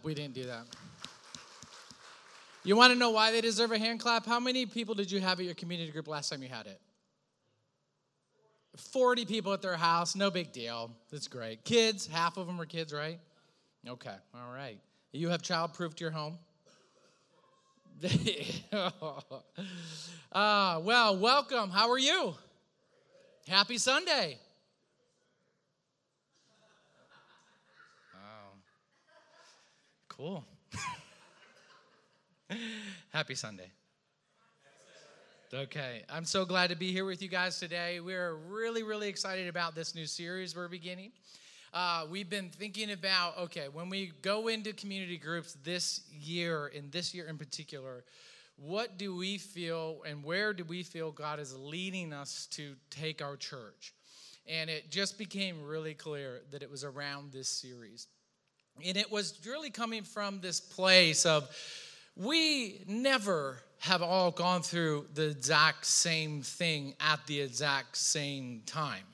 clap. We didn't do that. You want to know why they deserve a hand clap? How many people did you have at your community group last time you had it? 40 people at their house, no big deal. That's great. Kids, half of them are kids, right? Okay, all right. You have child proof to your home? uh, well, welcome. How are you? Happy Sunday. Cool. Happy Sunday. Okay, I'm so glad to be here with you guys today. We're really, really excited about this new series we're beginning. Uh, we've been thinking about okay, when we go into community groups this year, in this year in particular, what do we feel and where do we feel God is leading us to take our church? And it just became really clear that it was around this series. And it was really coming from this place of we never have all gone through the exact same thing at the exact same time.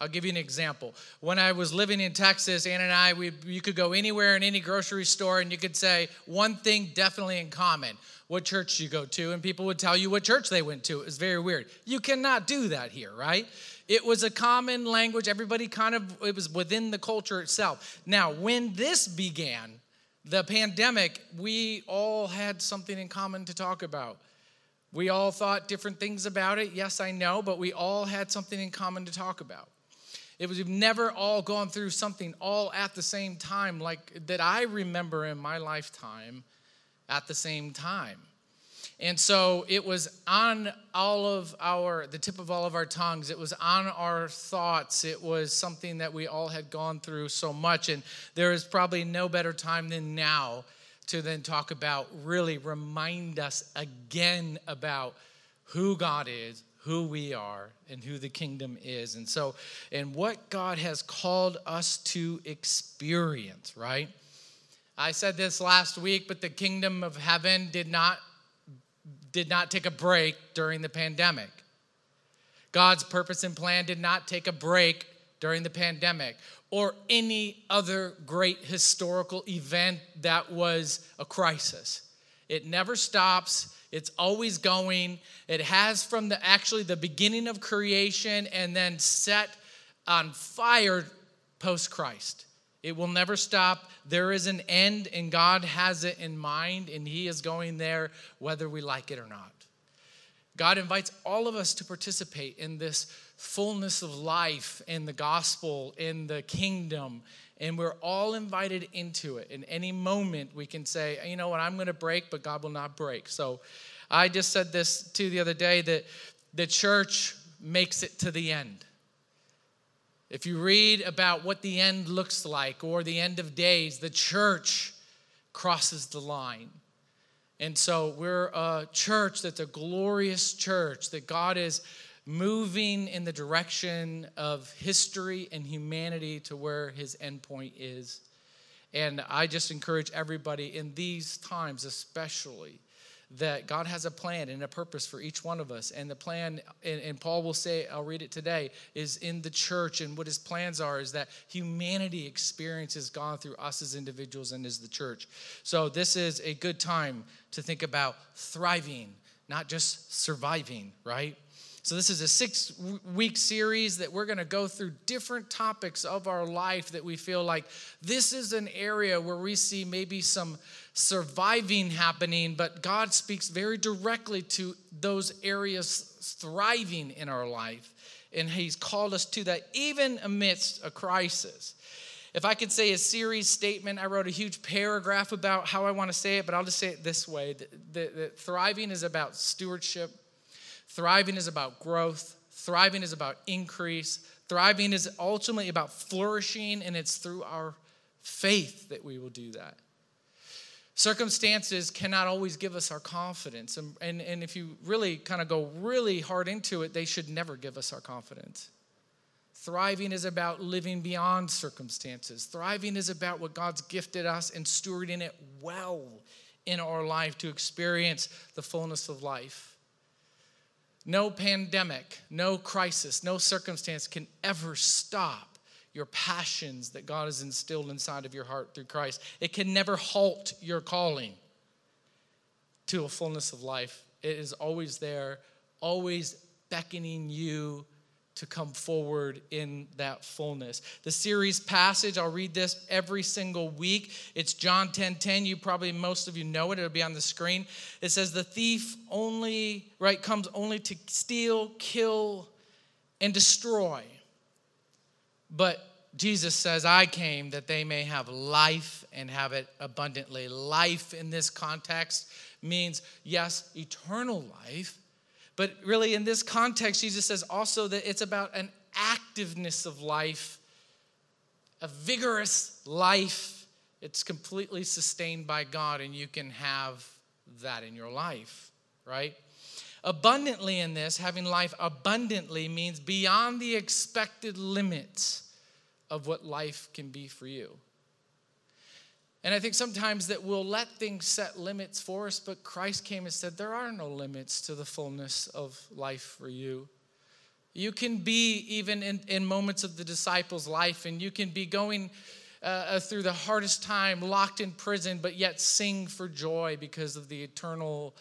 I'll give you an example. When I was living in Texas, Ann and I, we, you could go anywhere in any grocery store and you could say one thing definitely in common what church you go to, and people would tell you what church they went to. It was very weird. You cannot do that here, right? It was a common language. Everybody kind of, it was within the culture itself. Now, when this began, the pandemic, we all had something in common to talk about. We all thought different things about it. Yes, I know, but we all had something in common to talk about. It was we've never all gone through something all at the same time like that I remember in my lifetime at the same time. And so it was on all of our, the tip of all of our tongues. It was on our thoughts. It was something that we all had gone through so much. And there is probably no better time than now to then talk about, really remind us again about who God is, who we are, and who the kingdom is. And so, and what God has called us to experience, right? I said this last week, but the kingdom of heaven did not did not take a break during the pandemic. God's purpose and plan did not take a break during the pandemic or any other great historical event that was a crisis. It never stops. It's always going. It has from the actually the beginning of creation and then set on fire post Christ. It will never stop. There is an end, and God has it in mind, and He is going there whether we like it or not. God invites all of us to participate in this fullness of life in the gospel, in the kingdom, and we're all invited into it. In any moment, we can say, you know what, I'm going to break, but God will not break. So I just said this to the other day that the church makes it to the end. If you read about what the end looks like or the end of days, the church crosses the line. And so we're a church that's a glorious church, that God is moving in the direction of history and humanity to where his endpoint is. And I just encourage everybody in these times, especially, that God has a plan and a purpose for each one of us. And the plan, and, and, Paul will say, I'll read it today, is in the church. And what his plans are is that humanity experiences God through us as individuals and as the church. So this is a good time to think about thriving, not just surviving, right? So, this is a six week series that we're going to go through different topics of our life that we feel like this is an area where we see maybe some surviving happening, but God speaks very directly to those areas thriving in our life. And He's called us to that even amidst a crisis. If I could say a series statement, I wrote a huge paragraph about how I want to say it, but I'll just say it this way that thriving is about stewardship Thriving is about growth, thriving is about increase, thriving is ultimately about flourishing, and it's through our faith that we will do that. Circumstances cannot always give us our confidence. And, and, and if you really kind of go really hard into it, they should never give us our confidence. Thriving is about living beyond circumstances. Thriving is about what God's gifted us and stewarding it well in our life to experience the fullness of life. No pandemic, no crisis, no circumstance can ever stop your passions that God has instilled inside of your heart through Christ. It can never halt your calling to a fullness of life. It is always there, always beckoning you to come forward in that fullness. The series passage, I'll read this every single week. It's John 10 10. You probably, most of you know it, it'll be on the screen. It says, The thief only, right, comes only to steal, kill, and destroy. But Jesus says, I came that they may have life and have it abundantly. Life in this context means, yes, eternal life but really, in this context, Jesus says also that it's about an activeness of life, a vigorous life. It's completely sustained by God, and you can have that in your life, right? Abundantly in this, having life abundantly means beyond the expected limits of what life can be for you. And I think sometimes that we'll let things set limits for us, but Christ came and said, There are no limits to the fullness of life for you. You can be even in, in moments of the disciples' life, and you can be going uh, uh, through the hardest time, locked in prison, but yet sing for joy because of the eternal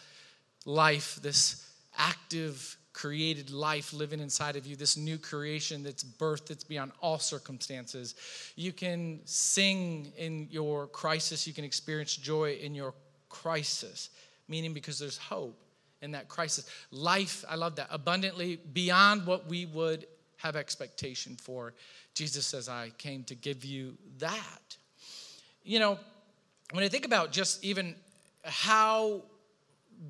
life, this active created life living inside of you, this new creation that's birthed, that's beyond all circumstances. You can sing in your crisis, you can experience joy in your crisis, meaning because there's hope in that crisis. Life, I love that, abundantly beyond what we would have expectation for. Jesus says, I came to give you that. You know, when I think about just even how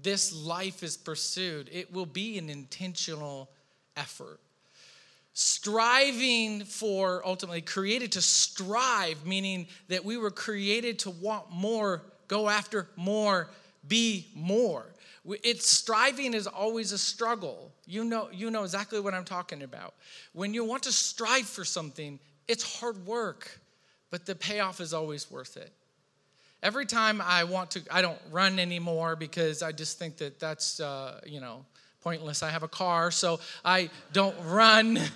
this life is pursued, it will be an intentional effort. Striving for, ultimately, created to strive, meaning that we were created to want more, go after more, be more. It's striving is always a struggle. You know, you know exactly what I'm talking about. When you want to strive for something, it's hard work, but the payoff is always worth it. Every time I want to, I don't run anymore because I just think that that's, uh, you know, pointless. I have a car, so I don't run.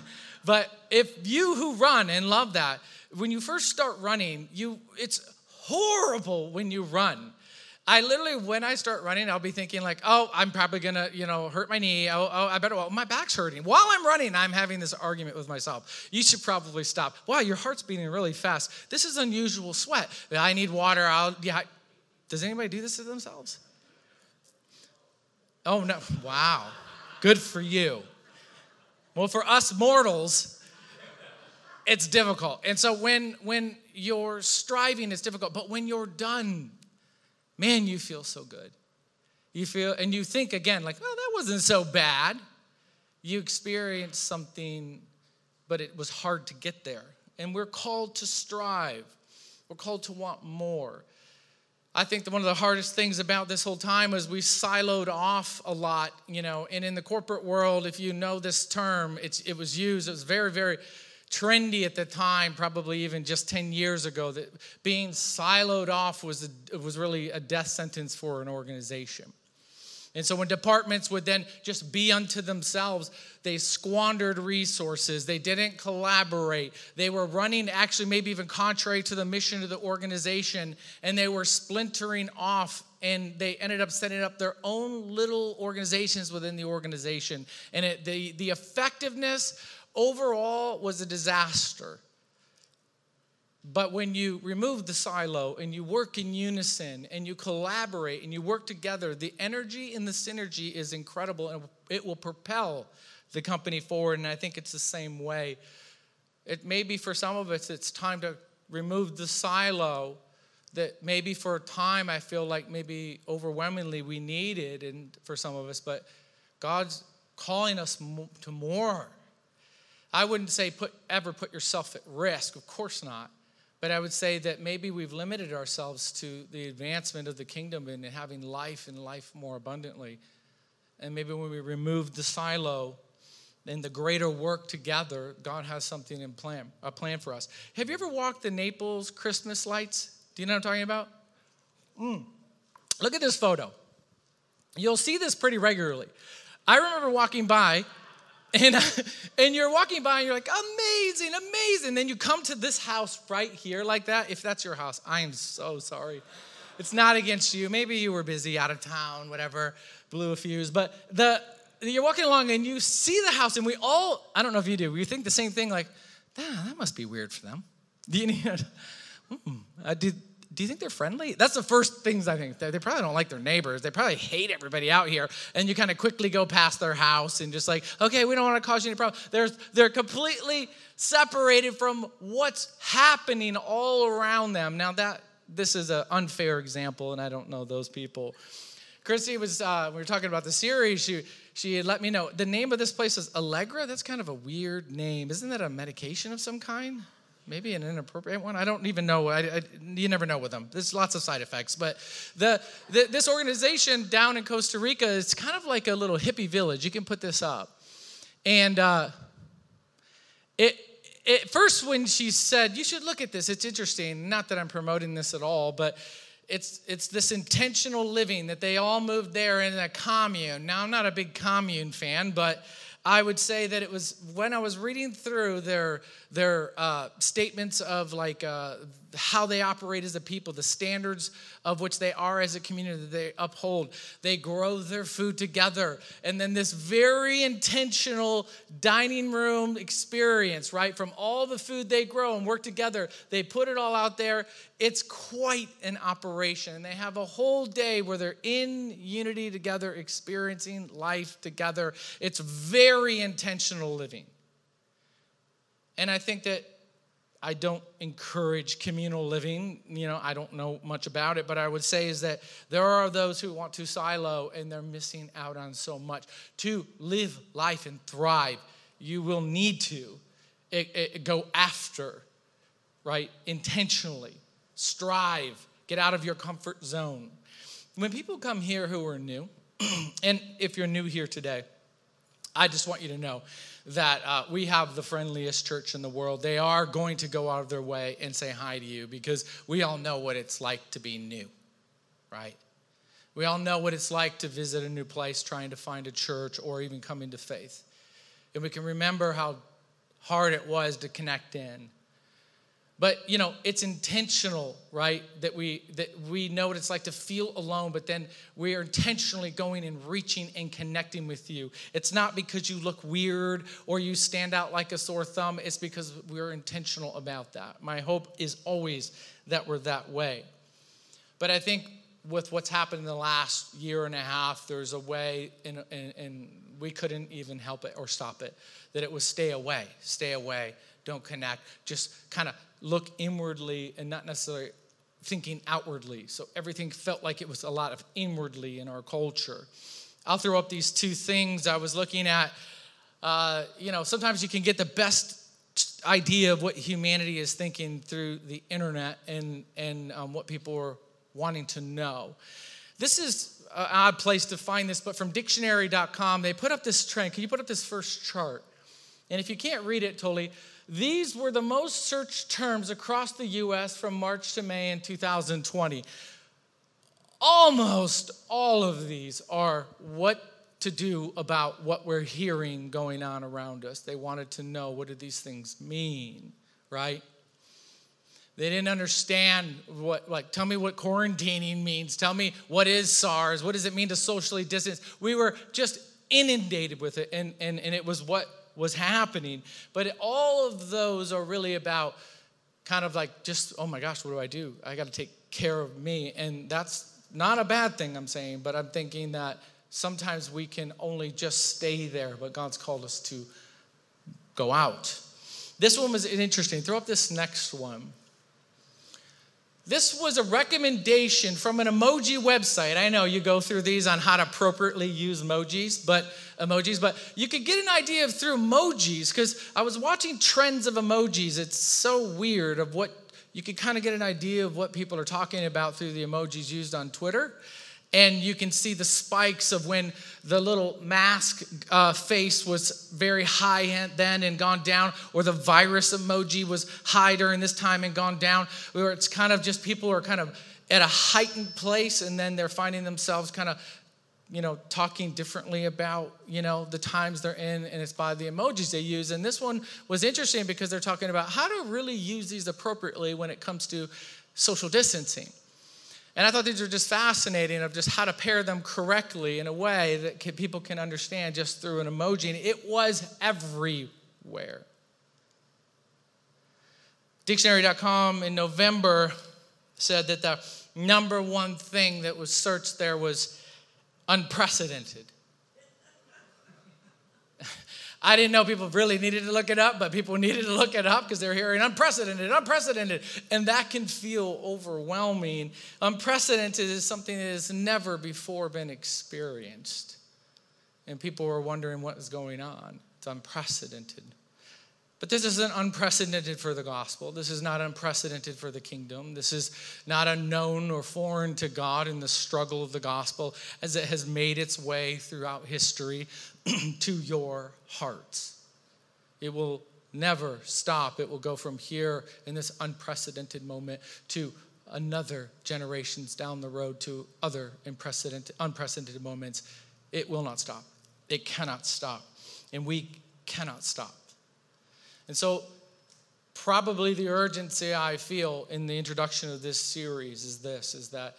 But if you who run and love that, when you first start running, you it's horrible when you run I literally, when I start running, I'll be thinking like, oh, I'm probably gonna, you know, hurt my knee. Oh, oh I better. Well, my back's hurting. While I'm running, I'm having this argument with myself. You should probably stop. Wow, your heart's beating really fast. This is unusual sweat. I need water. I'll. Yeah. Does anybody do this to themselves? Oh no! Wow. Good for you. Well, for us mortals, it's difficult. And so when when you're striving, it's difficult. But when you're done man, you feel so good. You feel, and you think again, like, oh, that wasn't so bad. You experienced something, but it was hard to get there. And we're called to strive, we're called to want more. I think that one of the hardest things about this whole time is we siloed off a lot, you know, and in the corporate world, if you know this term, it's, it was used, it was very, very trendy at the time, probably even just 10 years ago, that being siloed off was, a, was really a death sentence for an organization. And so when departments would then just be unto themselves, they squandered resources. They didn't collaborate. They were running, actually, maybe even contrary to the mission of the organization, and they were splintering off. And they ended up setting up their own little organizations within the organization. And it, the, the effectiveness overall was a disaster. But when you remove the silo and you work in unison and you collaborate and you work together, the energy and the synergy is incredible and it will propel the company forward. And I think it's the same way. It may be for some of us, it's time to remove the silo that maybe for a time I feel like maybe overwhelmingly we needed, and for some of us, but God's calling us to more I wouldn't say put, ever put yourself at risk, of course not. But I would say that maybe we've limited ourselves to the advancement of the kingdom and having life and life more abundantly. And maybe when we remove the silo and the greater work together, God has something in plan, a plan for us. Have you ever walked the Naples Christmas lights? Do you know what I'm talking about? Mm. Look at this photo. You'll see this pretty regularly. I remember walking by and, and you're walking by and you're like, amazing, amazing. Then you come to this house right here like that. If that's your house, I am so sorry. It's not against you. Maybe you were busy out of town, whatever, blew a fuse. But the you're walking along and you see the house, and we all, I don't know if you do, we think the same thing like, ah, that must be weird for them. Do you need, hmm, uh, do, do you think they're friendly? That's the first things I think. They, probably don't like their neighbors. They probably hate everybody out here. And you kind of quickly go past their house and just like, okay, we don't want to cause you any problem. They're, they're completely separated from what's happening all around them. Now that this is an unfair example, and I don't know those people. Christy was, uh, we were talking about the series, she, she had let me know the name of this place is Allegra. That's kind of a weird name. Isn't that a medication of some kind? Maybe an inappropriate one. I don't even know. I, I, you never know with them. There's lots of side effects. But the, the, this organization down in Costa Rica is kind of like a little hippie village. You can put this up. And uh, it, it, first, when she said, You should look at this, it's interesting. Not that I'm promoting this at all, but it's, it's this intentional living that they all moved there in a commune. Now, I'm not a big commune fan, but I would say that it was when I was reading through their their uh, statements of like uh, how they operate as a people, the standards of which they are as a community that they uphold. They grow their food together. And then this very intentional dining room experience, right? From all the food they grow and work together, they put it all out there. It's quite an operation. And they have a whole day where they're in unity together, experiencing life together. It's very intentional living. And I think that I don't encourage communal living. You know, I don't know much about it, but I would say is that there are those who want to silo and they're missing out on so much. To live life and thrive, you will need to it, it, go after, right? Intentionally, strive, get out of your comfort zone. When people come here who are new, and if you're new here today, I just want you to know that uh, we have the friendliest church in the world. They are going to go out of their way and say hi to you because we all know what it's like to be new, right? We all know what it's like to visit a new place trying to find a church or even come into faith. And we can remember how hard it was to connect in but you know it's intentional right that we that we know what it's like to feel alone but then we are intentionally going and reaching and connecting with you. It's not because you look weird or you stand out like a sore thumb. It's because we're intentional about that. My hope is always that we're that way. But i think with what's happened in the last year and a half there's a way and, we couldn't even help it or stop it that it was stay away stay away don't connect just kind of look inwardly and not necessarily thinking outwardly. So everything felt like it was a lot of inwardly in our culture. I'll throw up these two things I was looking at. Uh, you know, sometimes you can get the best idea of what humanity is thinking through the internet and, and um, what people are wanting to know. This is an odd place to find this, but from dictionary.com, they put up this trend. Can you put up this first chart? And if you can't read it totally, these were the most searched terms across the US from March to May in 2020. Almost all of these are what to do about what we're hearing going on around us. They wanted to know what do these things mean, right? They didn't understand what, like, tell me what quarantining means. Tell me what is SARS. What does it mean to socially distance? We were just inundated with it, and, and, and it was what was happening. But all of those are really about kind of like just, oh my gosh, what do I do? I got to take care of me. And that's not a bad thing, I'm saying, but I'm thinking that sometimes we can only just stay there, but God's called us to go out. This one was interesting. Throw up this next one. This was a recommendation from an emoji website. I know you go through these on how to appropriately use emojis, but emojis, but you could get an idea of through emojis because I was watching trends of emojis. It's so weird of what you could kind of get an idea of what people are talking about through the emojis used on Twitter. And you can see the spikes of when the little mask uh, face was very high then and gone down, or the virus emoji was high during this time and gone down, where it's kind of just people are kind of at a heightened place and then they're finding themselves kind of you know, talking differently about, you know, the times they're in, and it's by the emojis they use. And this one was interesting because they're talking about how to really use these appropriately when it comes to social distancing. And I thought these were just fascinating of just how to pair them correctly in a way that can, people can understand just through an emoji. And it was everywhere. Dictionary.com in November said that the number one thing that was searched there was unprecedented. I didn't know people really needed to look it up, but people needed to look it up because they're hearing unprecedented, unprecedented. And that can feel overwhelming. Unprecedented is something that has never before been experienced. And people were wondering what is going on. It's unprecedented. But this isn't unprecedented for the gospel. This is not unprecedented for the kingdom. This is not unknown or foreign to God in the struggle of the gospel as it has made its way throughout history to your hearts. It will never stop. It will go from here in this unprecedented moment to another generations down the road to other unprecedented, unprecedented moments. It will not stop. It cannot stop. And we cannot stop. And so, probably the urgency I feel in the introduction of this series is this is that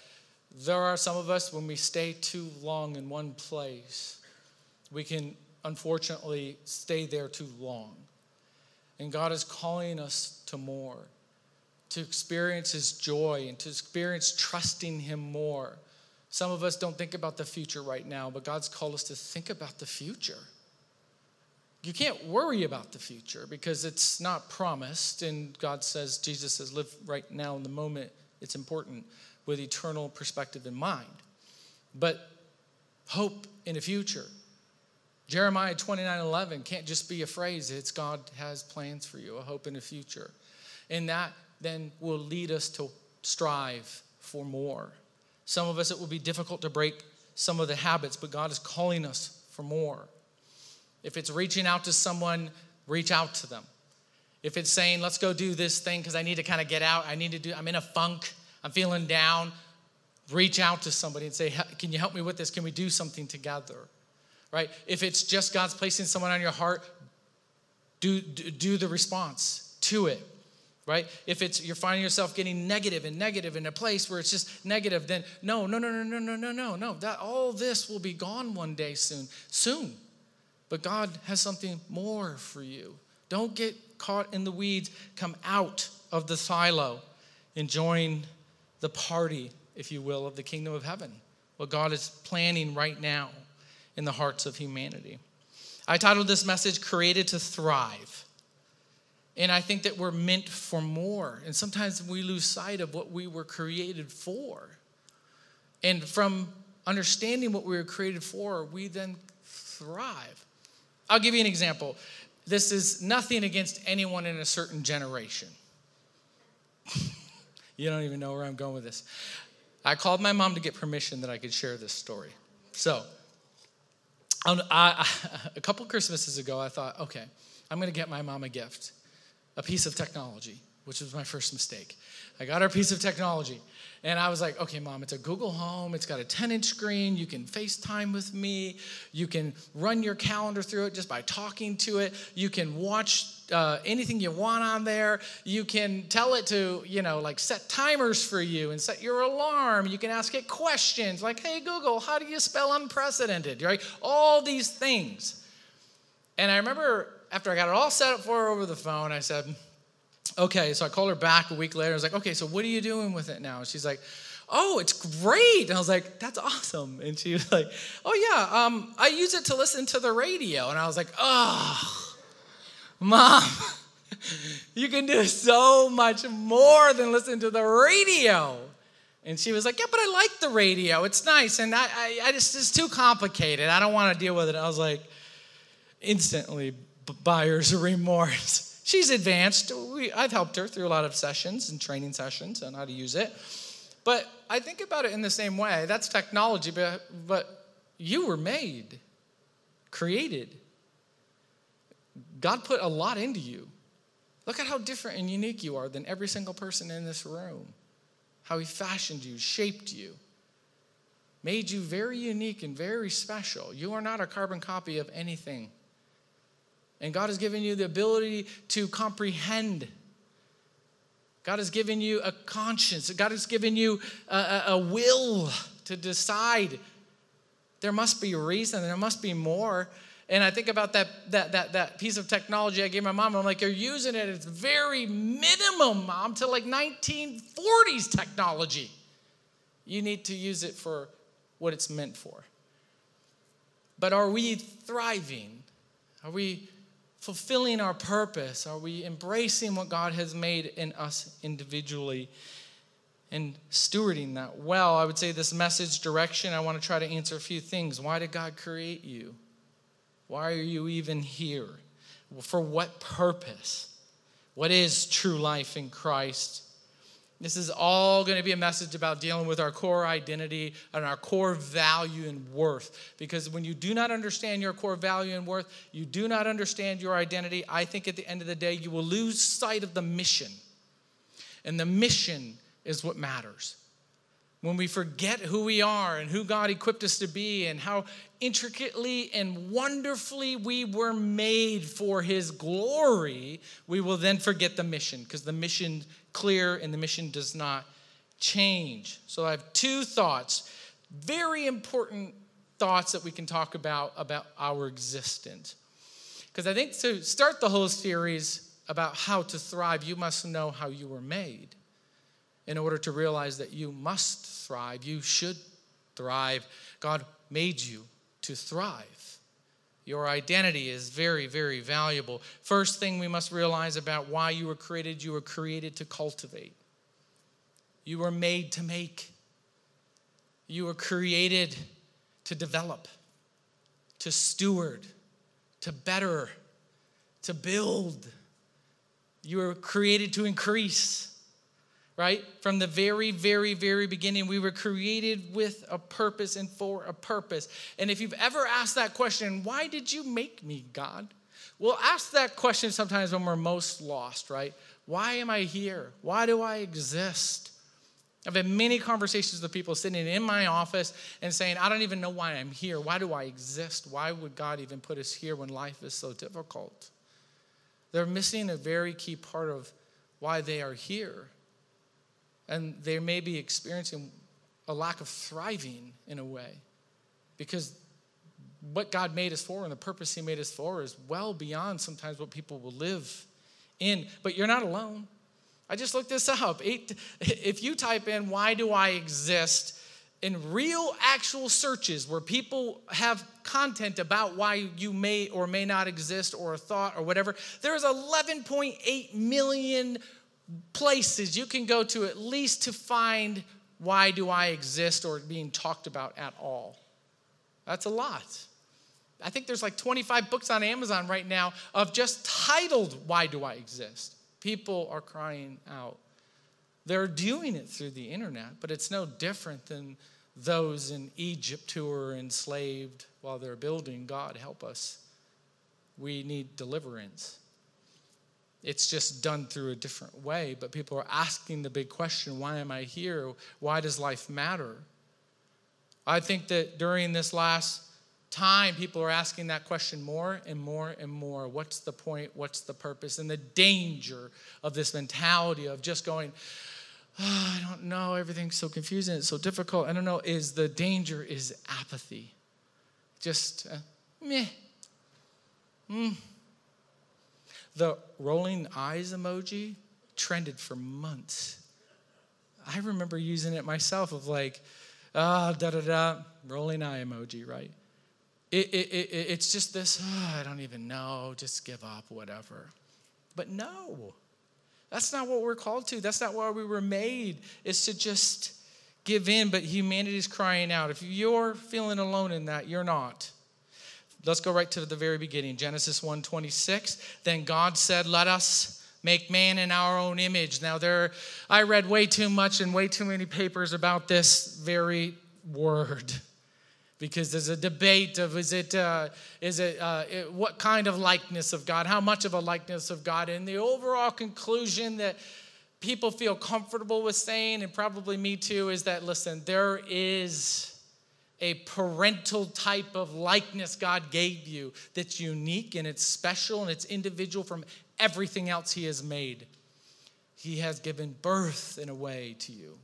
there are some of us when we stay too long in one place, we can unfortunately stay there too long. And God is calling us to more, to experience His joy and to experience trusting Him more. Some of us don't think about the future right now, but God's called us to think about the future you can't worry about the future because it's not promised. And God says, Jesus says, live right now in the moment. It's important with eternal perspective in mind. But hope in the future. Jeremiah 29 11 can't just be a phrase, it's God has plans for you, a hope in the future. And that then will lead us to strive for more. Some of us, it will be difficult to break some of the habits, but God is calling us for more. If it's reaching out to someone, reach out to them. If it's saying, let's go do this thing because I need to kind of get out, I need to do, I'm in a funk, I'm feeling down, reach out to somebody and say, can you help me with this? Can we do something together? Right? If it's just God's placing someone on your heart, do, do, do the response to it right if it's you're finding yourself getting negative and negative in a place where it's just negative then no no no no no no no no no that all this will be gone one day soon soon but God has something more for you. Don't get caught in the weeds. Come out of the silo and join the party, if you will, of the kingdom of heaven. What God is planning right now in the hearts of humanity. I titled this message Created to Thrive. And I think that we're meant for more. And sometimes we lose sight of what we were created for. And from understanding what we were created for, we then thrive. I'll give you an example. This is nothing against anyone in a certain generation. you don't even know where I'm going with this. I called my mom to get permission that I could share this story. So, Um, I, a couple Christmases ago, I thought, okay, I'm going to get my mom a gift, a piece of technology, which was my first mistake. I got her a piece of technology. And I was like, okay, mom, it's a Google Home. It's got a 10 inch screen. You can FaceTime with me. You can run your calendar through it just by talking to it. You can watch uh, anything you want on there. You can tell it to, you know, like set timers for you and set your alarm. You can ask it questions like, hey, Google, how do you spell unprecedented? Right? All these things. And I remember after I got it all set up for her over the phone, I said, okay, so I called her back a week later. I was like, okay, so what are you doing with it now? She's like, oh, it's great. And I was like, that's awesome. And she was like, oh, yeah, um, I use it to listen to the radio. And I was like, oh, mom, you can do so much more than listen to the radio. And she was like, yeah, but I like the radio. It's nice. And I, I, I just, it's too complicated. I don't want to deal with it. I was like, instantly, buyer's remorse she's advanced. We, I've helped her through a lot of sessions and training sessions on how to use it. But I think about it in the same way. That's technology, but, but you were made, created. God put a lot into you. Look at how different and unique you are than every single person in this room. How He fashioned you, shaped you. made you very unique and very special. You are not a carbon copy of anything. And God has given you the ability to comprehend. God has given you a conscience. God has given you a, a, a will to decide. There must be a reason, there must be more. And I think about that, that, that, that piece of technology I gave my mom. I'm like, you're using it at its very minimum, mom, to like 1940s technology. You need to use it for what it's meant for. But are we thriving? Are we fulfilling our purpose? Are we embracing what God has made in us individually and stewarding that well? I would say this message direction, I want to try to answer a few things. Why did God create you? Why are you even here? For what purpose? What is true life in Christ? This is all going to be a message about dealing with our core identity and our core value and worth. Because when you do not understand your core value and worth, you do not understand your identity, I think at the end of the day, you will lose sight of the mission. And the mission is what matters. When we forget who we are and who God equipped us to be and how intricately and wonderfully we were made for His glory, we will then forget the mission because the mission clear and the mission does not change. So I have two thoughts, very important thoughts that we can talk about about our existence. Because I think to start the whole series about how to thrive, you must know how you were made. In order to realize that you must thrive, you should thrive. God made you to thrive. Your identity is very, very valuable. First thing we must realize about why you were created you were created to cultivate, you were made to make, you were created to develop, to steward, to better, to build. You were created to increase right? From the very, very, very beginning, we were created with a purpose and for a purpose. And if you've ever asked that question, why did you make me, God? We'll ask that question sometimes when we're most lost, right? Why am I here? Why do I exist? I've had many conversations with people sitting in my office and saying, I don't even know why I'm here. Why do I exist? Why would God even put us here when life is so difficult? They're missing a very key part of why they are here. And they may be experiencing a lack of thriving in a way because what God made us for and the purpose He made us for is well beyond sometimes what people will live in. But you're not alone. I just looked this up. If you type in, why do I exist? in real actual searches where people have content about why you may or may not exist or a thought or whatever, there's 11.8 million places you can go to at least to find why do I exist or being talked about at all. That's a lot. I think there's like 25 books on Amazon right now of just titled Why Do I Exist? People are crying out. They're doing it through the internet, but it's no different than those in Egypt who were enslaved while they're building. God help us. We need deliverance. It's just done through a different way, but people are asking the big question why am I here? Why does life matter? I think that during this last time, people are asking that question more and more and more. What's the point? What's the purpose? And the danger of this mentality of just going, oh, I don't know, everything's so confusing, it's so difficult. I don't know, is the danger is apathy. Just uh, meh. Mm the rolling eyes emoji trended for months. I remember using it myself of like, ah, da da da, rolling eye emoji, right? It, it, it, it's just this, oh, I don't even know, just give up, whatever. But no, that's not what we're called to. That's not why we were made, is to just give in. But humanity is crying out. If you're feeling alone in that, you're not. Let's go right to the very beginning. Genesis 1:26. Then God said, "Let us make man in our own image." Now there I read way too much and way too many papers about this very word. Because there's a debate of is it, uh, is it, uh, it what kind of likeness of God, how much of a likeness of God, and the overall conclusion that people feel comfortable with saying, and probably me too, is that listen, there is a parental type of likeness God gave you that's unique and it's special and it's individual from everything else He has made. He has given birth in a way to you.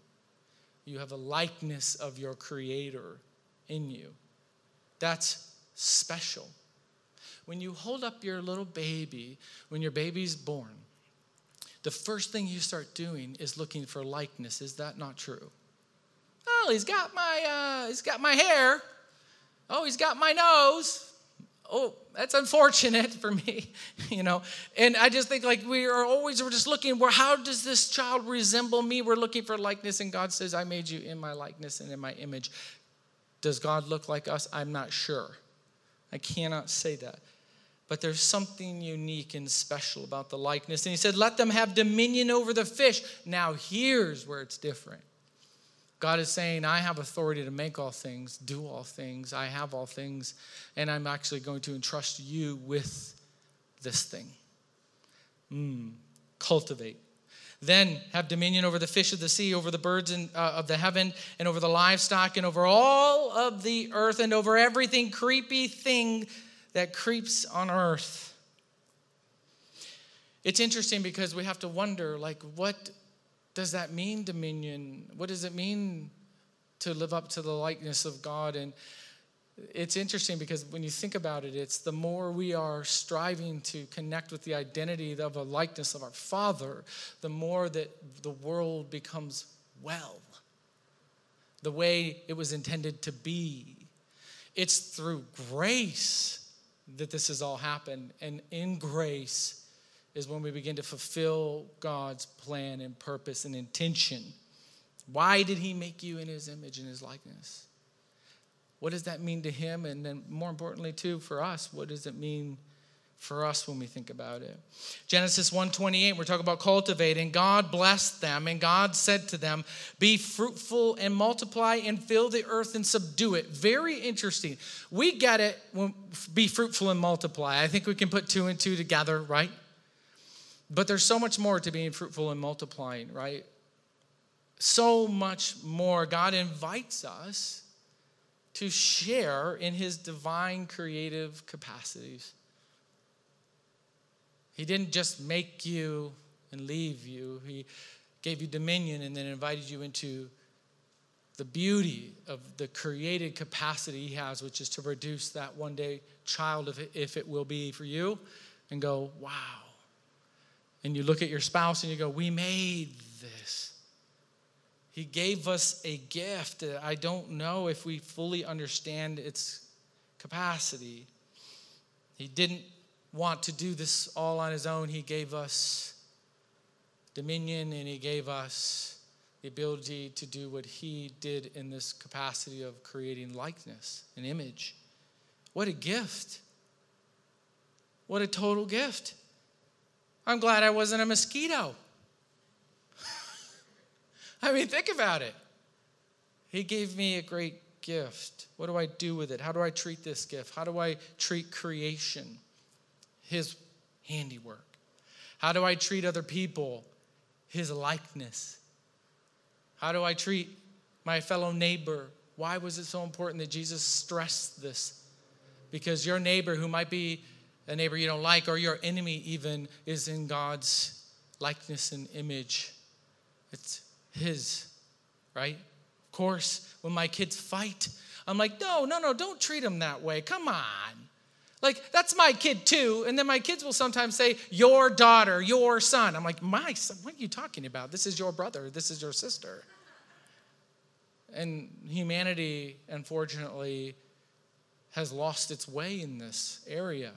You have a likeness of your Creator in you. That's special. When you hold up your little baby, when your baby's born, the first thing you start doing is looking for likeness. Is that not true? He's got my uh, he's got my hair. Oh, he's got my nose. Oh, that's unfortunate for me, you know. And I just think like we are always we're just looking where how does this child resemble me? We're looking for likeness, and God says, I made you in my likeness and in my image. Does God look like us? I'm not sure. I cannot say that. But there's something unique and special about the likeness. And he said, Let them have dominion over the fish. Now, here's where it's different. God is saying, I have authority to make all things, do all things, I have all things, and I'm actually going to entrust you with this thing. Mm, cultivate. Then have dominion over the fish of the sea, over the birds in, uh, of the heaven, and over the livestock, and over all of the earth, and over everything creepy thing that creeps on earth. It's interesting because we have to wonder, like, what does that mean, dominion? What does it mean to live up to the likeness of God? And it's interesting because when you think about it, it's the more we are striving to connect with the identity of a likeness of our Father, the more that the world becomes well, the way it was intended to be. It's through grace that this has all happened. And in grace is when we begin to fulfill God's plan and purpose and intention. Why did He make you in His image and His likeness? What does that mean to him? And then, more importantly, too, for us, what does it mean for us when we think about it? Genesis 1:28, we're talking about cultivating. God blessed them, and God said to them, "Be fruitful and multiply and fill the earth and subdue it." Very interesting. We get it. When, be fruitful and multiply. I think we can put two and two together, right? But there's so much more to being fruitful and multiplying, right? So much more. God invites us to share in his divine creative capacities. He didn't just make you and leave you, he gave you dominion and then invited you into the beauty of the created capacity he has, which is to produce that one day child, if it, if it will be for you, and go, wow. And you look at your spouse and you go, we made this. He gave us a gift. I don't know if we fully understand its capacity. He didn't want to do this all on his own. He gave us dominion and he gave us the ability to do what he did in this capacity of creating likeness and image. What a gift! What a total gift. I'm glad I wasn't a mosquito. I mean, think about it. He gave me a great gift. What do I do with it? How do I treat this gift? How do I treat creation? His handiwork. How do I treat other people? His likeness. How do I treat my fellow neighbor? Why was it so important that Jesus stressed this? Because your neighbor, who might be a neighbor you don't like, or your enemy even, is in God's likeness and image. It's his, right? Of course, when my kids fight, I'm like, no, no, no, don't treat them that way. Come on. Like, that's my kid too. And then my kids will sometimes say, your daughter, your son. I'm like, my son, what are you talking about? This is your brother, this is your sister. And humanity, unfortunately, has lost its way in this area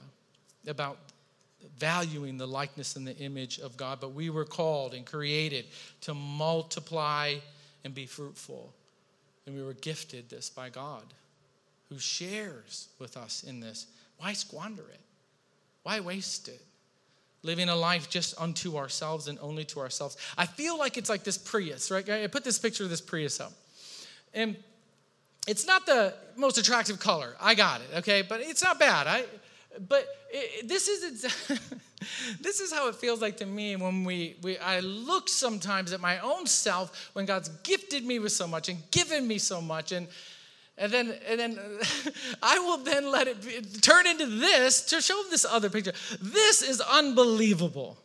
about valuing the likeness and the image of God, but we were called and created to multiply and be fruitful. And we were gifted this by God, who shares with us in this. Why squander it? Why waste it? Living a life just unto ourselves and only to ourselves. I feel like it's like this Prius, right? I put this picture of this Prius up. And it's not the most attractive color. I got it, okay? But it's not bad. I but it, this is this is how it feels like to me when we, we I look sometimes at my own self when God's gifted me with so much and given me so much and And then, and then I will then let it be, turn into this to show this other picture. This is unbelievable.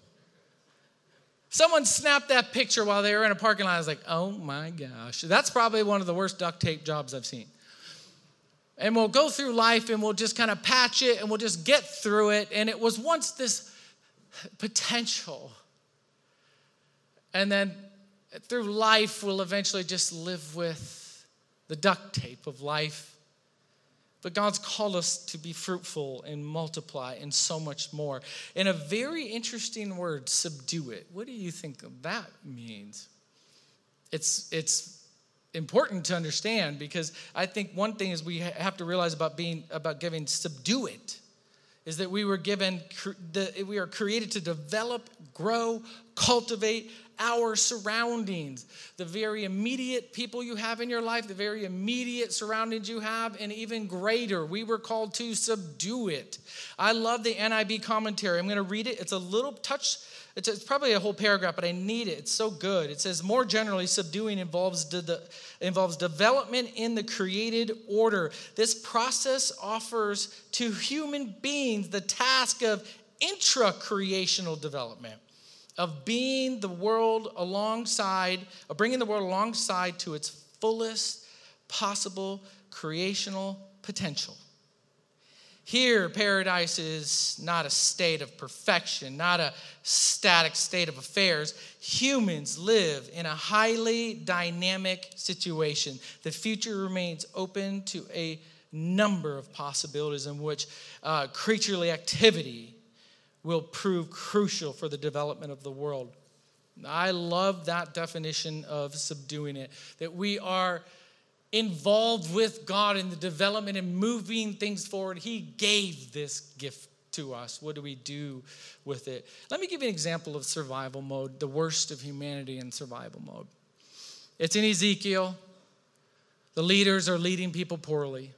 Someone snapped that picture while they were in a parking lot. I was like, oh my gosh. That's probably one of the worst duct tape jobs I've seen. And we'll go through life and we'll just kind of patch it and we'll just get through it. And it was once this potential. And then through life, we'll eventually just live with the duct tape of life. But God's called us to be fruitful and multiply and so much more. In a very interesting word, subdue it. What do you think that means? It's, it's important to understand because I think one thing is we have to realize about being about giving subdue it is that we were given we are created to develop, grow, cultivate our surroundings, the very immediate people you have in your life, the very immediate surroundings you have, and even greater. We were called to subdue it. I love the NIB commentary. I'm going to read it. It's a little touch. It's, it's probably a whole paragraph, but I need it. It's so good. It says, more generally, subduing involves, de- de- involves development in the created order. This process offers to human beings the task of intra creational development of being the world alongside, of bringing the world alongside to its fullest possible creational potential. Here, paradise is not a state of perfection, not a static state of affairs. Humans live in a highly dynamic situation. The future remains open to a number of possibilities in which uh, creaturely activity will prove crucial for the development of the world. I love that definition of subduing it, that we are involved with God in the development and moving things forward. He gave this gift to us. What do we do with it? Let me give you an example of survival mode, the worst of humanity in survival mode. It's in Ezekiel. The leaders are leading people poorly.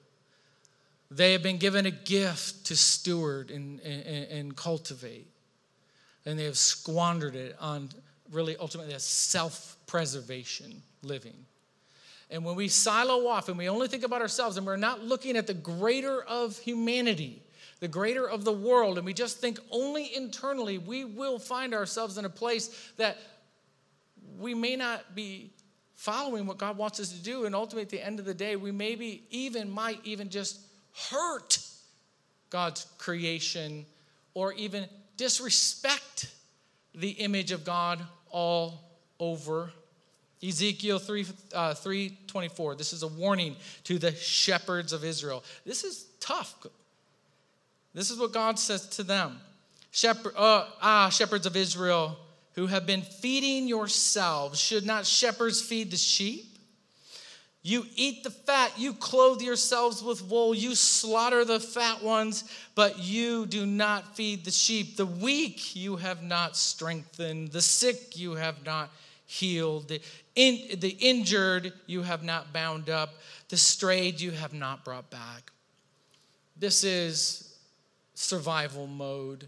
They have been given a gift to steward and, and, and cultivate, and they have squandered it on really ultimately a self preservation living. And when we silo off and we only think about ourselves and we're not looking at the greater of humanity, the greater of the world, and we just think only internally, we will find ourselves in a place that we may not be following what God wants us to do. And ultimately, at the end of the day, we maybe even might even just hurt God's creation or even disrespect the image of God all over. Ezekiel 3, uh, 324. This is a warning to the shepherds of Israel. This is tough. This is what God says to them. Shepherd, uh, ah, shepherds of Israel who have been feeding yourselves, should not shepherds feed the sheep? You eat the fat, you clothe yourselves with wool, you slaughter the fat ones, but you do not feed the sheep. The weak you have not strengthened, the sick you have not healed, the, in, the injured you have not bound up, the strayed you have not brought back. This is survival mode.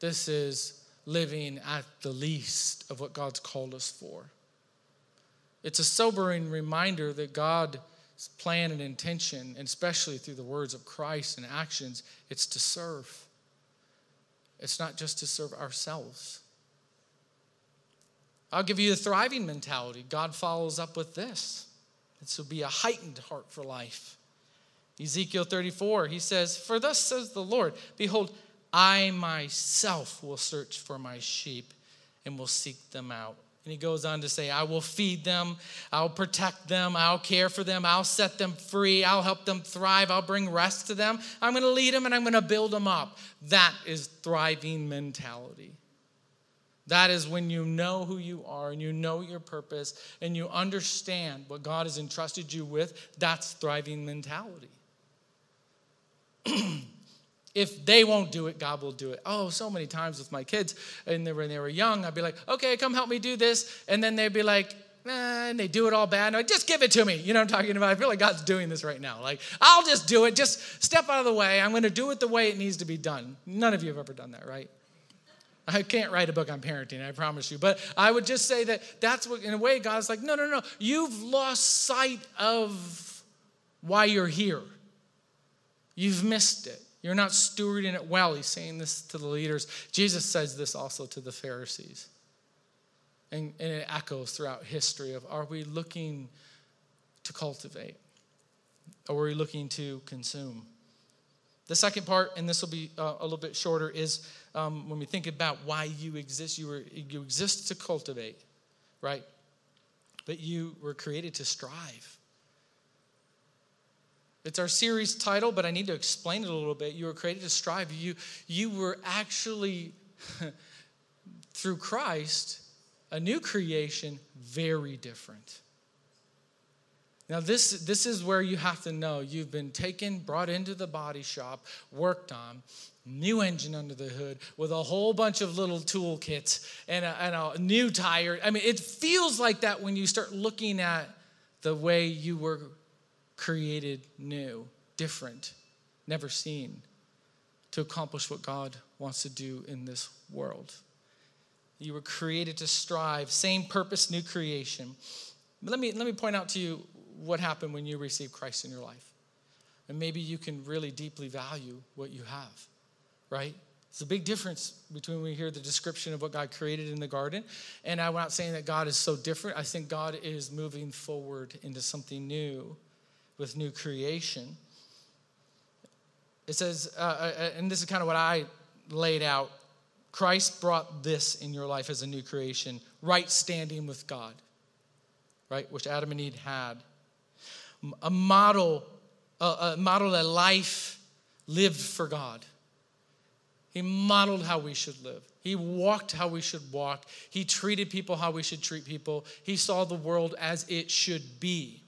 This is living at the least of what God's called us for. It's a sobering reminder that God's plan and intention, and especially through the words of Christ and actions, it's to serve. It's not just to serve ourselves. I'll give you the thriving mentality. God follows up with this. This will be a heightened heart for life. Ezekiel 34, he says, For thus says the Lord, Behold, I myself will search for my sheep and will seek them out. And he goes on to say, I will feed them, I'll protect them, I'll care for them, I'll set them free, I'll help them thrive, I'll bring rest to them, I'm going to lead them and I'm going to build them up. That is thriving mentality. That is when you know who you are and you know your purpose and you understand what God has entrusted you with. That's thriving mentality. if they won't do it, God will do it. Oh, so many times with my kids, and they, when they were young, I'd be like, okay, come help me do this. And then they'd be like, nah, and they do it all bad. No, just give it to me. You know what I'm talking about? I feel like God's doing this right now. Like, I'll just do it. Just step out of the way. I'm going to do it the way it needs to be done. None of you have ever done that, right? I can't write a book on parenting, I promise you. But I would just say that that's what, in a way, God's like, no, no, no. You've lost sight of why you're here. You've missed it. You're not stewarding it well. He's saying this to the leaders. Jesus says this also to the Pharisees. And, and it echoes throughout history of are we looking to cultivate? Or are we looking to consume? The second part, and this will be uh, a little bit shorter, is um, when we think about why you exist. You, were, you exist to cultivate, right? But you were created to strive. It's our series title, but I need to explain it a little bit. You were created to strive. You, you were actually, through Christ, a new creation, very different. Now, this, this is where you have to know you've been taken, brought into the body shop, worked on, new engine under the hood with a whole bunch of little toolkits and a, and a new tire. I mean, it feels like that when you start looking at the way you were created new, different, never seen to accomplish what God wants to do in this world. You were created to strive, same purpose, new creation. Let me, let me point out to you what happened when you received Christ in your life. And maybe you can really deeply value what you have, right? It's a big difference between when we hear the description of what God created in the garden. And I'm not saying that God is so different. I think God is moving forward into something new with new creation. It says, uh, uh, uh and this is kind of what I laid out Christ brought this in your life as a new creation right standing with God, right? Which Adam and Eve had. A model, a, a model, a life lived for God. He modeled how we should live. He walked how we should walk. He treated people how we should treat people. He saw the world as it should be.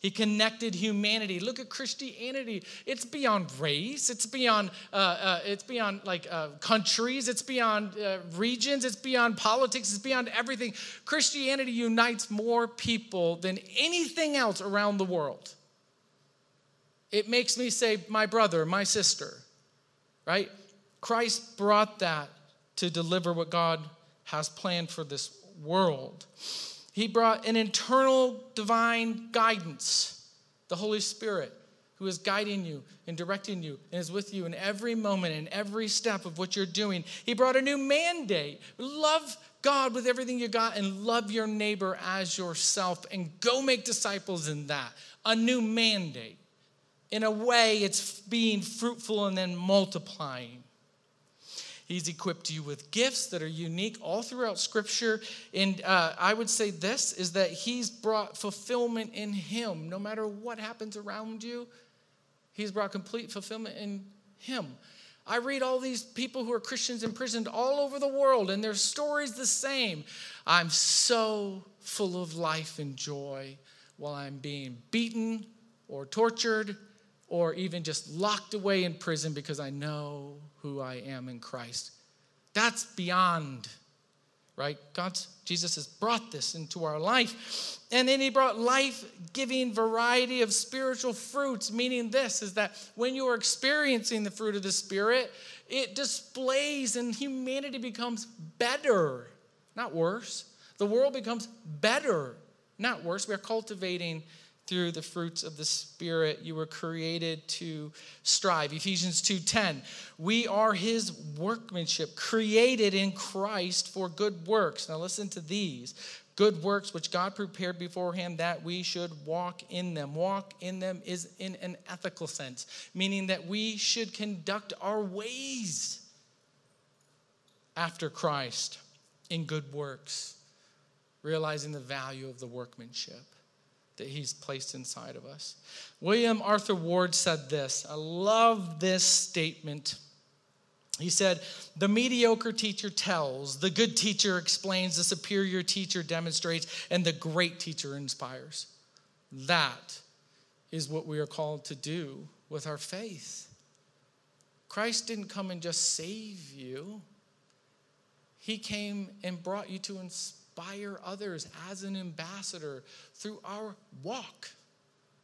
He connected humanity. Look at Christianity. It's beyond race. It's beyond. Uh, uh, it's beyond like uh, countries. It's beyond uh, regions. It's beyond politics. It's beyond everything. Christianity unites more people than anything else around the world. It makes me say, my brother, my sister, right? Christ brought that to deliver what God has planned for this world. He brought an internal divine guidance, the Holy Spirit, who is guiding you and directing you and is with you in every moment and every step of what you're doing. He brought a new mandate love God with everything you got and love your neighbor as yourself and go make disciples in that. A new mandate. In a way, it's being fruitful and then multiplying. He's equipped you with gifts that are unique all throughout Scripture. And uh, I would say this is that He's brought fulfillment in Him. No matter what happens around you, He's brought complete fulfillment in Him. I read all these people who are Christians imprisoned all over the world, and their stories the same. I'm so full of life and joy while I'm being beaten or tortured or even just locked away in prison because I know who I am in Christ. That's beyond, right? God's Jesus has brought this into our life. And then he brought life-giving variety of spiritual fruits, meaning this is that when you are experiencing the fruit of the Spirit, it displays and humanity becomes better, not worse. The world becomes better, not worse. We're cultivating through the fruits of the spirit you were created to strive. Ephesians 2.10 we are his workmanship created in christ for good works. Now listen to these good works which god prepared beforehand that we should walk in them. Walk in them is in an ethical sense meaning that we should conduct our ways after christ in good works realizing the value of the workmanship that He's placed inside of us. William Arthur Ward said this. I love this statement. He said, The mediocre teacher tells, the good teacher explains, the superior teacher demonstrates, and the great teacher inspires. That is what we are called to do with our faith. Christ didn't come and just save you, He came and brought you to inspire inspire others as an ambassador through our walk,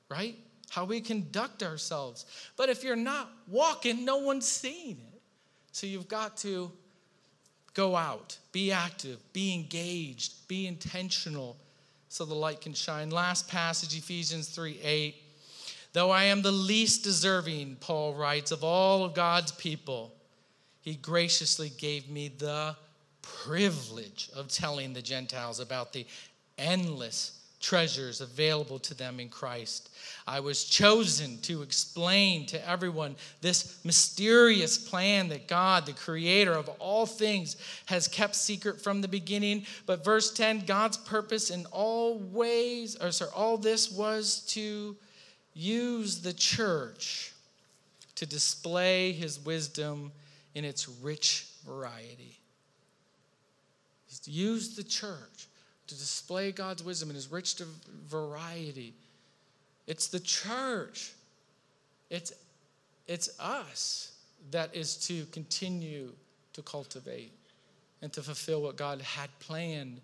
right? How we conduct ourselves. But if you're not walking, no one's seeing it. So you've got to go out, be active, be engaged, be intentional so the light can shine. Last passage, Ephesians 3 8. Though I am the least deserving, Paul writes, of all of God's people, he graciously gave me the privilege of telling the Gentiles about the endless treasures available to them in Christ. I was chosen to explain to everyone this mysterious plan that God, the creator of all things, has kept secret from the beginning. But verse 10 God's purpose in all ways, or sorry, all this was to use the church to display his wisdom in its rich variety. Used the church to display God's wisdom in his rich variety. It's the church. It's, it's us that is to continue to cultivate and to fulfill what God had planned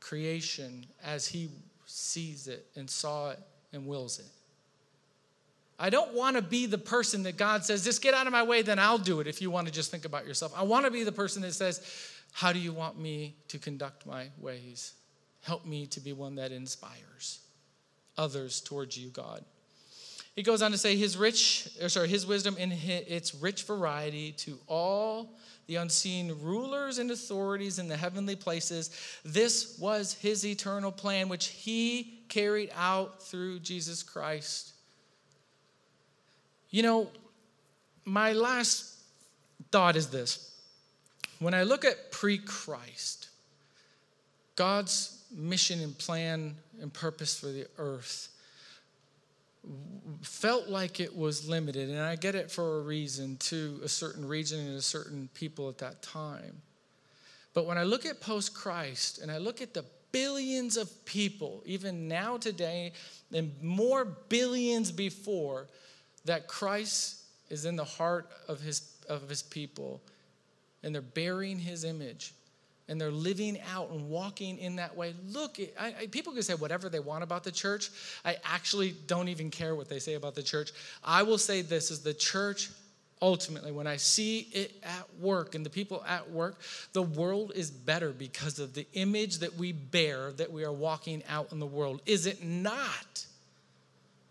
creation as he sees it and saw it and wills it. I don't want to be the person that God says, just get out of my way, then I'll do it if you want to just think about yourself. I want to be the person that says, how do you want me to conduct my ways? Help me to be one that inspires others towards you, God. He goes on to say his rich, or sorry, his wisdom in its rich variety to all the unseen rulers and authorities in the heavenly places. This was his eternal plan, which he carried out through Jesus Christ. You know, my last thought is this. When I look at pre Christ, God's mission and plan and purpose for the earth felt like it was limited, and I get it for a reason to a certain region and a certain people at that time. But when I look at post Christ and I look at the billions of people, even now today, and more billions before, that Christ is in the heart of his, of his people, and they're bearing his image and they're living out and walking in that way. Look, I, I, people can say whatever they want about the church. I actually don't even care what they say about the church. I will say this is the church ultimately when i see it at work and the people at work the world is better because of the image that we bear that we are walking out in the world is it not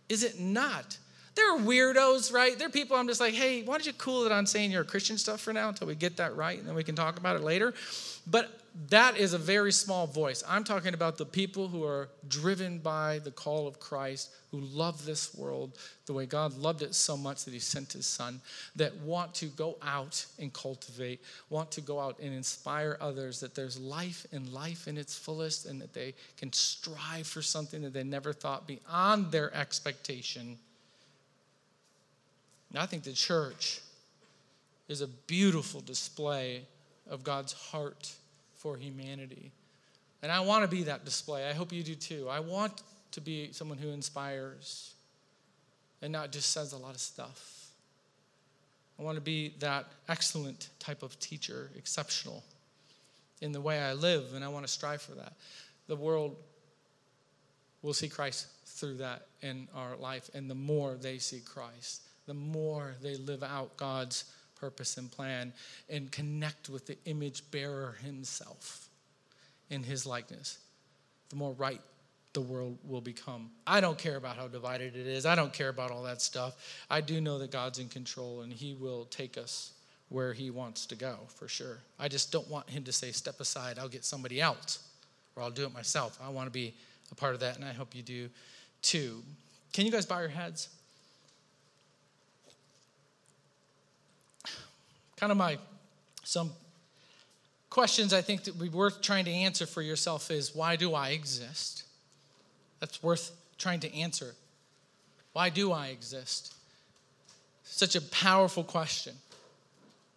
is it not there are weirdos, right? There are people I'm just like, hey, why don't you cool it on saying you're a Christian stuff for now until we get that right and then we can talk about it later. But that is a very small voice. I'm talking about the people who are driven by the call of Christ, who love this world the way God loved it so much that He sent His Son, that want to go out and cultivate, want to go out and inspire others that there's life and life in its fullest, and that they can strive for something that they never thought beyond their expectation. And I think the church is a beautiful display of God's heart for humanity. And I want to be that display. I hope you do too. I want to be someone who inspires and not just says a lot of stuff. I want to be that excellent type of teacher, exceptional in the way I live, and I want to strive for that. The world will see Christ through that in our life, and the more they see Christ, the more they live out God's purpose and plan and connect with the image bearer himself in his likeness, the more right the world will become. I don't care about how divided it is. I don't care about all that stuff. I do know that God's in control and he will take us where he wants to go for sure. I just don't want him to say, step aside, I'll get somebody else, or I'll do it myself. I want to be a part of that, and I hope you do too. Can you guys bow your heads? Kind of my some questions I think that would be worth trying to answer for yourself is why do I exist? That's worth trying to answer. Why do I exist? Such a powerful question.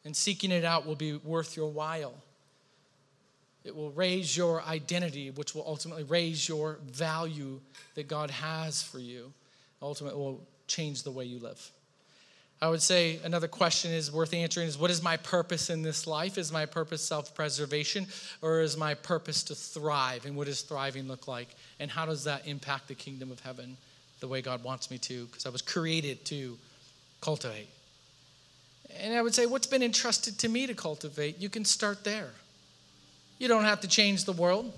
And seeking it out will be worth your while. It will raise your identity, which will ultimately raise your value that God has for you. Ultimately, will change the way you live. I would say another question is worth answering is what is my purpose in this life? Is my purpose self preservation or is my purpose to thrive? And what does thriving look like? And how does that impact the kingdom of heaven the way God wants me to? Because I was created to cultivate. And I would say, what's been entrusted to me to cultivate? You can start there. You don't have to change the world,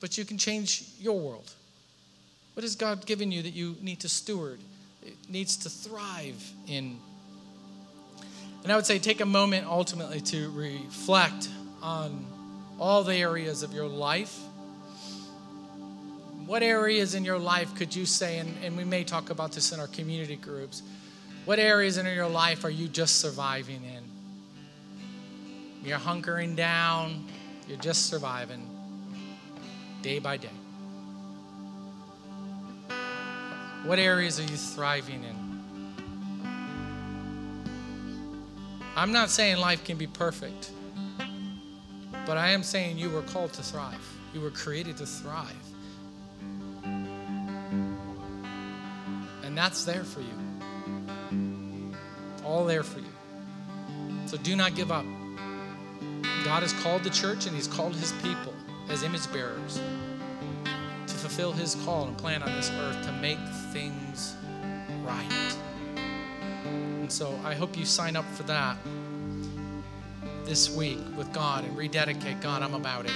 but you can change your world. What has God given you that you need to steward? It needs to thrive in. And I would say take a moment ultimately to reflect on all the areas of your life. What areas in your life could you say, and, and we may talk about this in our community groups, what areas in your life are you just surviving in? You're hunkering down, you're just surviving day by day. What areas are you thriving in? I'm not saying life can be perfect, but I am saying you were called to thrive. You were created to thrive. And that's there for you. All there for you. So do not give up. God has called the church and He's called His people as image bearers fulfill His call and plan on this earth to make things right. And so I hope you sign up for that this week with God and rededicate God, I'm about it.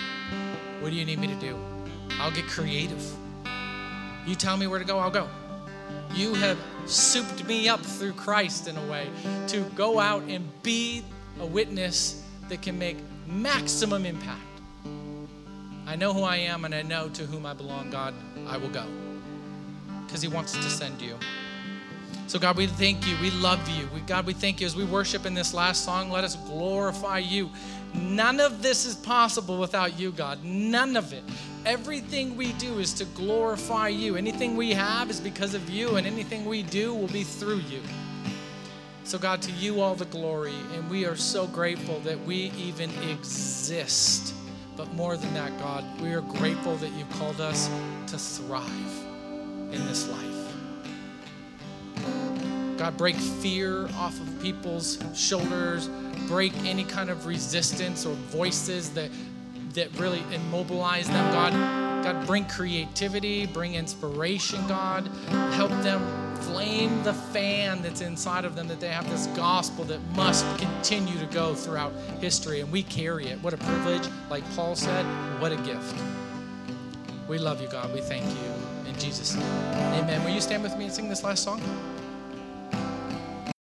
What do you need me to do? I'll get creative. You tell me where to go, I'll go. You have souped me up through Christ in a way to go out and be a witness that can make maximum impact. I know who I am and I know to whom I belong, God. I will go because He wants to send you. So, God, we thank you. We love you. We, God, we thank you as we worship in this last song. Let us glorify you. None of this is possible without you, God. None of it. Everything we do is to glorify you. Anything we have is because of you, and anything we do will be through you. So, God, to you all the glory, and we are so grateful that we even exist. But more than that, God, we are grateful that you've called us to thrive in this life. God, break fear off of people's shoulders, break any kind of resistance or voices that, that really immobilize them, God. God, bring creativity, bring inspiration, God. Help them flame the fan that's inside of them that they have this gospel that must continue to go throughout history, and we carry it. What a privilege. Like Paul said, what a gift. We love you, God. We thank you. In Jesus' name. Amen. Will you stand with me and sing this last song?